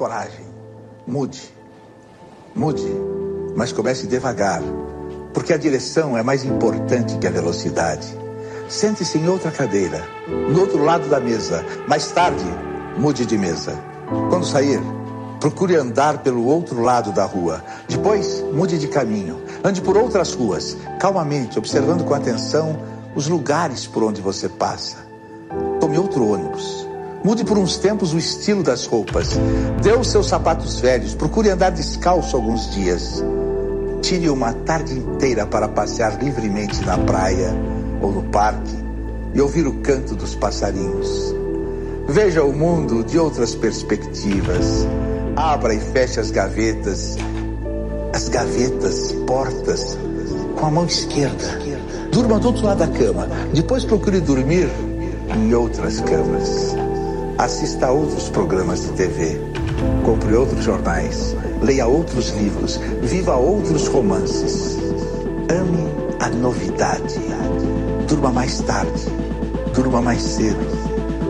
coragem. Mude. Mude. Mas comece devagar. Porque a direção é mais importante que a velocidade. Sente-se em outra cadeira, no outro lado da mesa. Mais tarde, mude de mesa. Quando sair, procure andar pelo outro lado da rua. Depois, mude de caminho. Ande por outras ruas, calmamente, observando com atenção os lugares por onde você passa. Tome outro ônibus. Mude por uns tempos o estilo das roupas. Dê os seus sapatos velhos. Procure andar descalço alguns dias. Tire uma tarde inteira para passear livremente na praia ou no parque e ouvir o canto dos passarinhos. Veja o mundo de outras perspectivas. Abra e feche as gavetas, as gavetas, portas, com a mão esquerda. Durma do outro lado da cama. Depois procure dormir em outras camas. Assista a outros programas de TV. Compre outros jornais. Leia outros livros. Viva outros romances. Ame a novidade. Durma mais tarde. Durma mais cedo.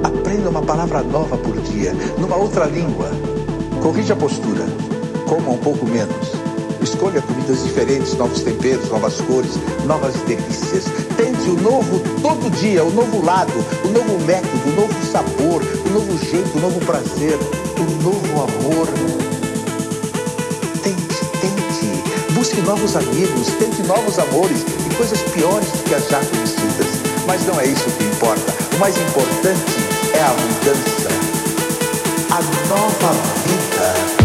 Aprenda uma palavra nova por dia, numa outra língua. Corrija a postura. Coma um pouco menos. Escolha comidas diferentes, novos temperos, novas cores, novas delícias. Tente o novo todo dia, o novo lado, o novo método, o novo sabor, o novo jeito, o novo prazer, o novo amor. Tente, tente. Busque novos amigos, tente novos amores e coisas piores do que as já conhecidas. Mas não é isso que importa. O mais importante é a mudança. A nova vida.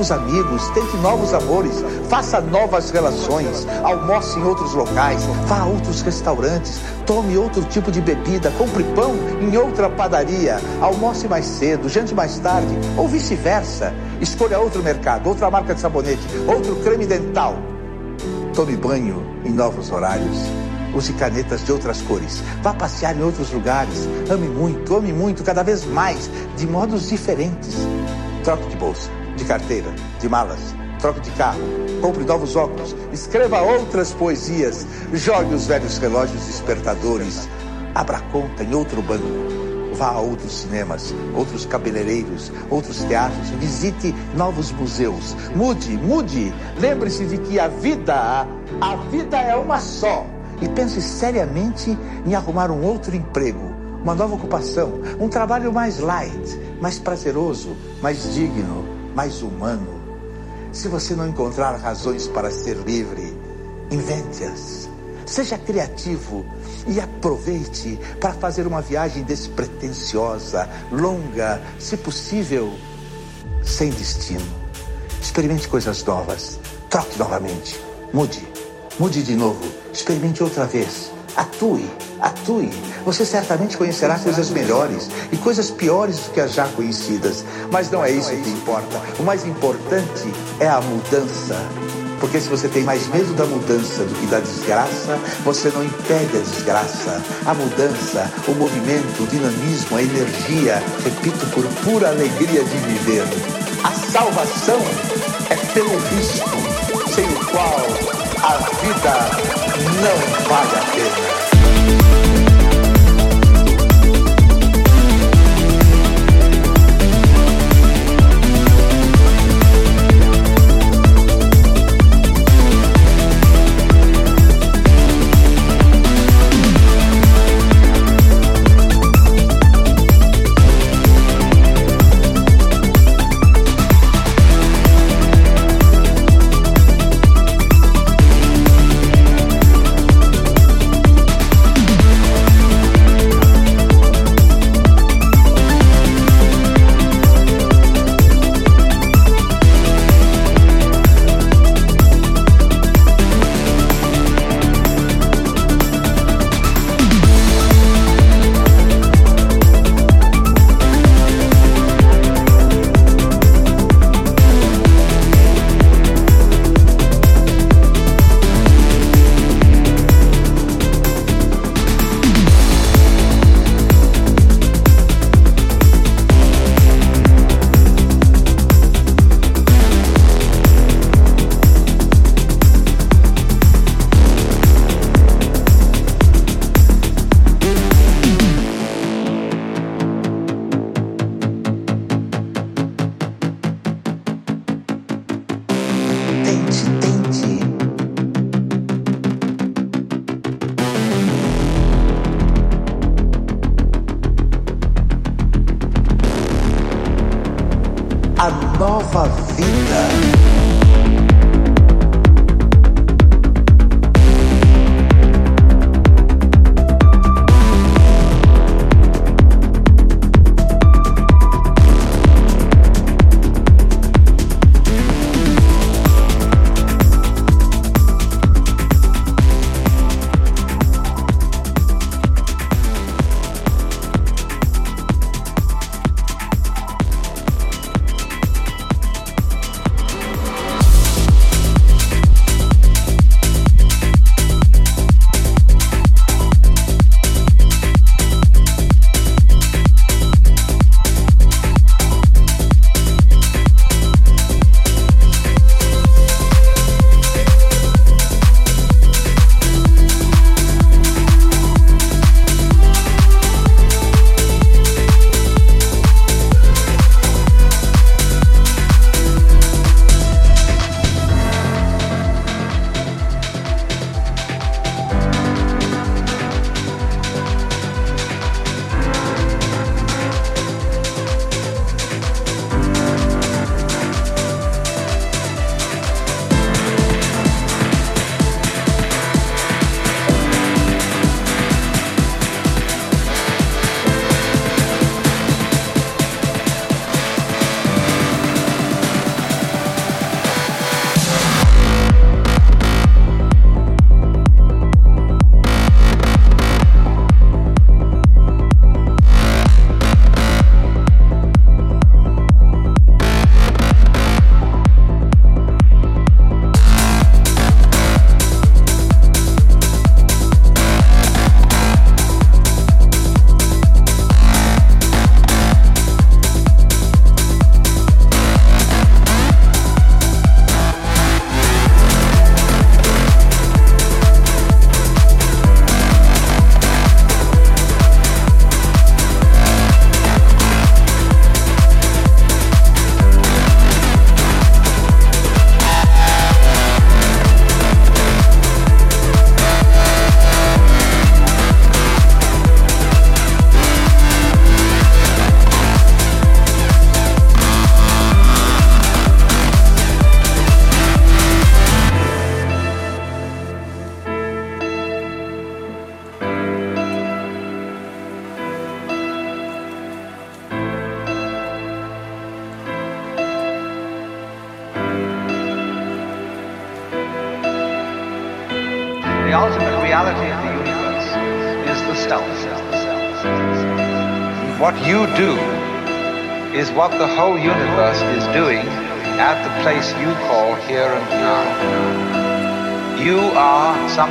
Novos amigos, tente novos amores, faça novas relações, almoce em outros locais, vá a outros restaurantes, tome outro tipo de bebida, compre pão em outra padaria, almoce mais cedo, jante mais tarde, ou vice-versa. Escolha outro mercado, outra marca de sabonete, outro creme dental. Tome banho em novos horários. Use canetas de outras cores. Vá passear em outros lugares. Ame muito, ame muito, cada vez mais, de modos diferentes. Troque de bolsa, de carteira, de malas. Troque de carro. Compre novos óculos. Escreva outras poesias. Jogue os velhos relógios despertadores. Abra conta em outro banco. Vá a outros cinemas, outros cabeleireiros, outros teatros, visite novos museus. Mude, mude. Lembre-se de que a vida, a vida é uma só. E pense seriamente em arrumar um outro emprego, uma nova ocupação, um trabalho mais light, mais prazeroso, mais digno, mais humano. Se você não encontrar razões para ser livre, invente-as. Seja criativo e aproveite para fazer uma viagem despretensiosa, longa, se possível, sem destino. Experimente coisas novas. Troque novamente. Mude. Mude de novo. Experimente outra vez. Atue. Atue. Você certamente conhecerá coisas melhores e coisas piores do que as já conhecidas. Mas não é isso que importa. O mais importante é a mudança. Porque se você tem mais medo da mudança do que da desgraça, você não impede a desgraça. A mudança, o movimento, o dinamismo, a energia, repito, por pura alegria de viver. A salvação é pelo risco, sem o qual a vida não vale a pena.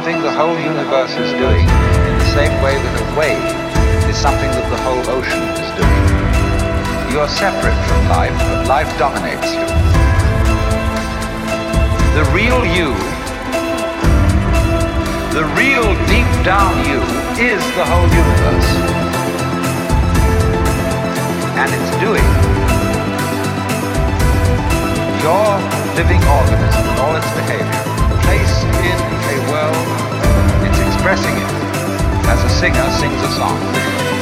Something the whole universe is doing in the same way that a wave is something that the whole ocean is doing. You are separate from life, but life dominates you. The real you, the real deep down you, is the whole universe. And it's doing. Your living organism, and all its behavior, placed in a world, it's expressing it as a singer sings a song.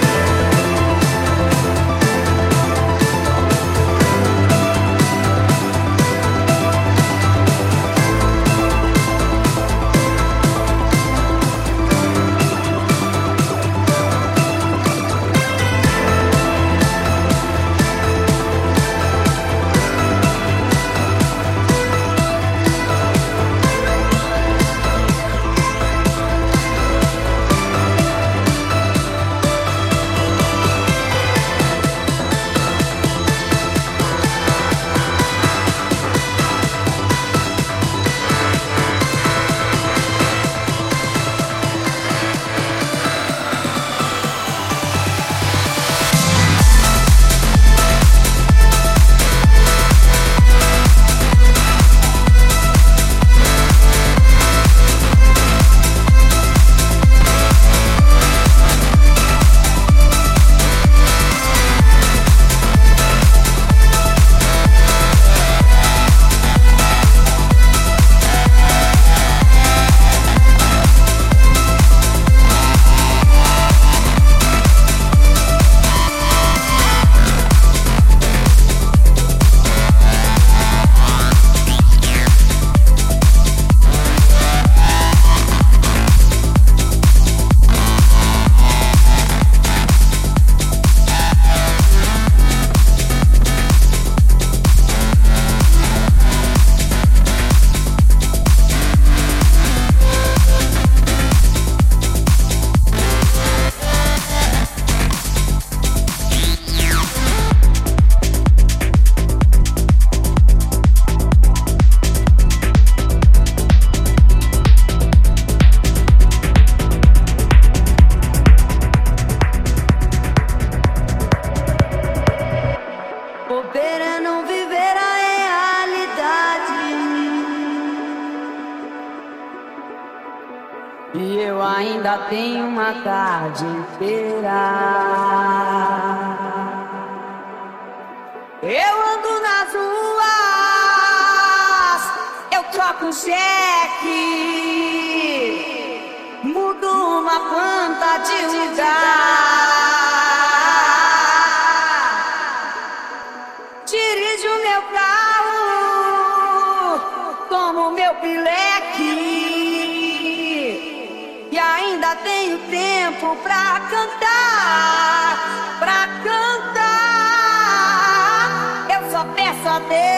amém.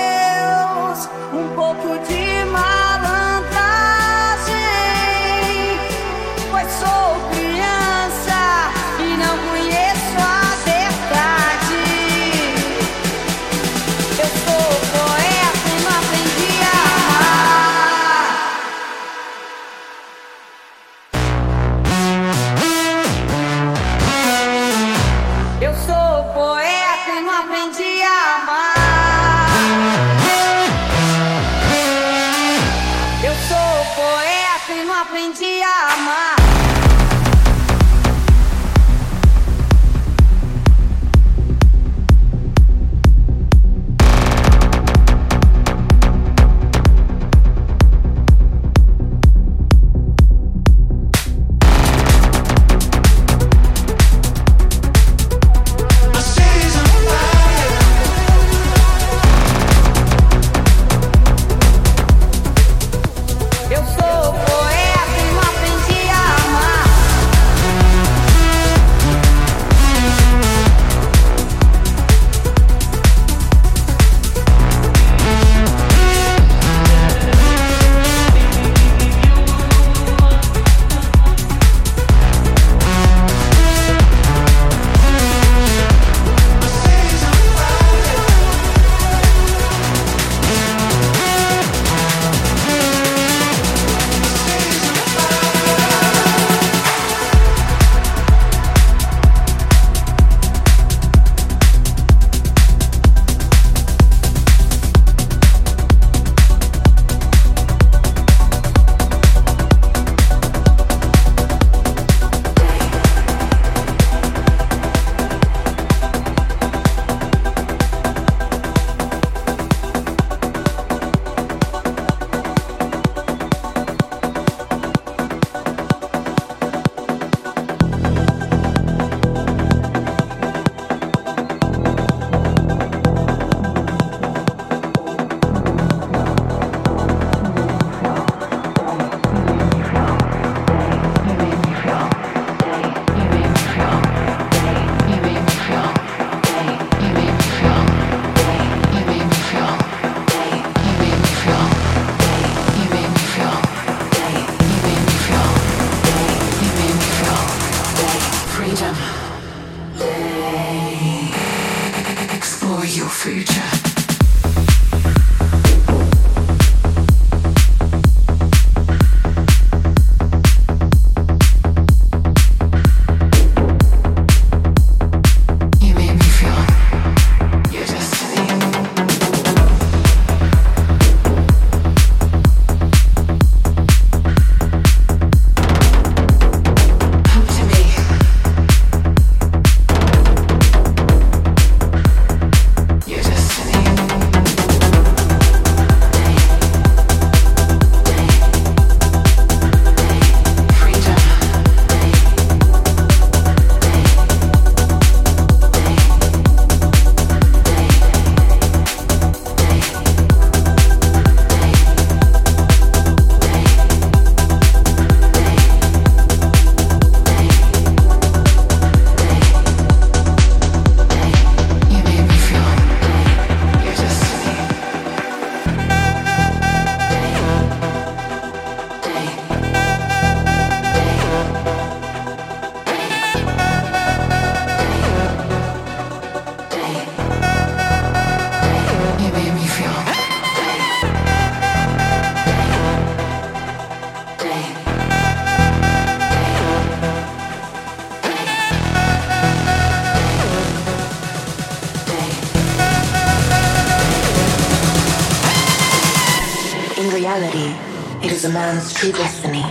reality, it is a man's true destiny,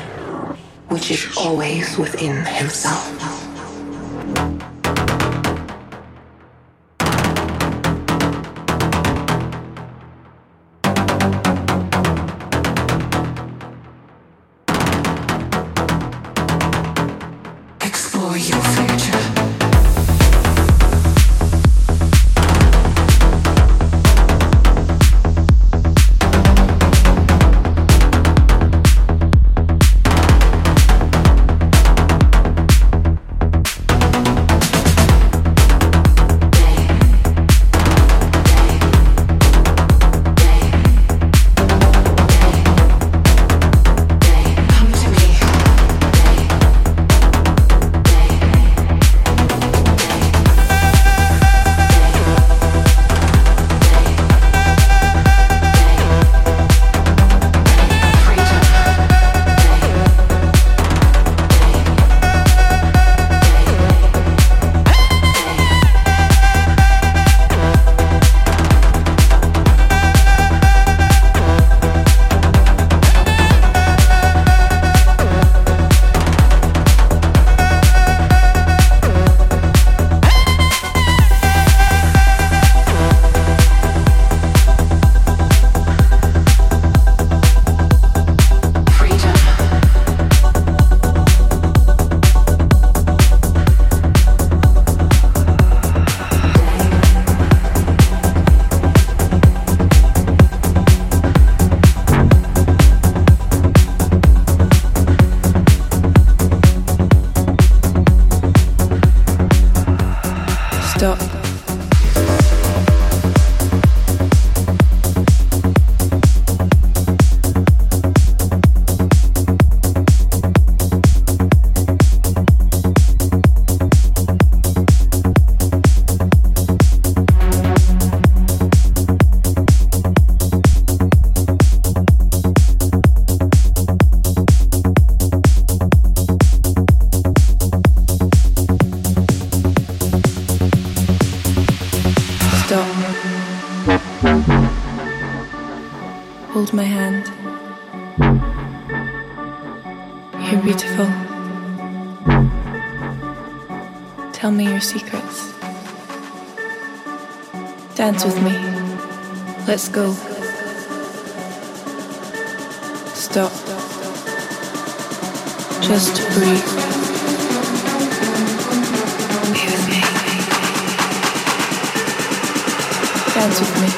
which is always within himself. Let's go. Stop. Just breathe. Be with me. Dance with me.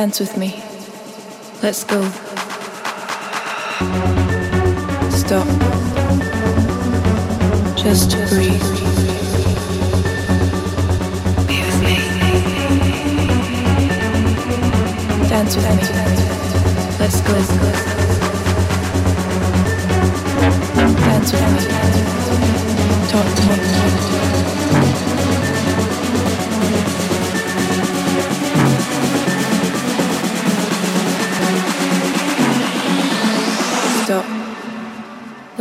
Dance with me. Let's go. Stop. Just breathe. Be with me. Dance with me. Let's go. Dance with me. Talk to me.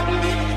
stop me.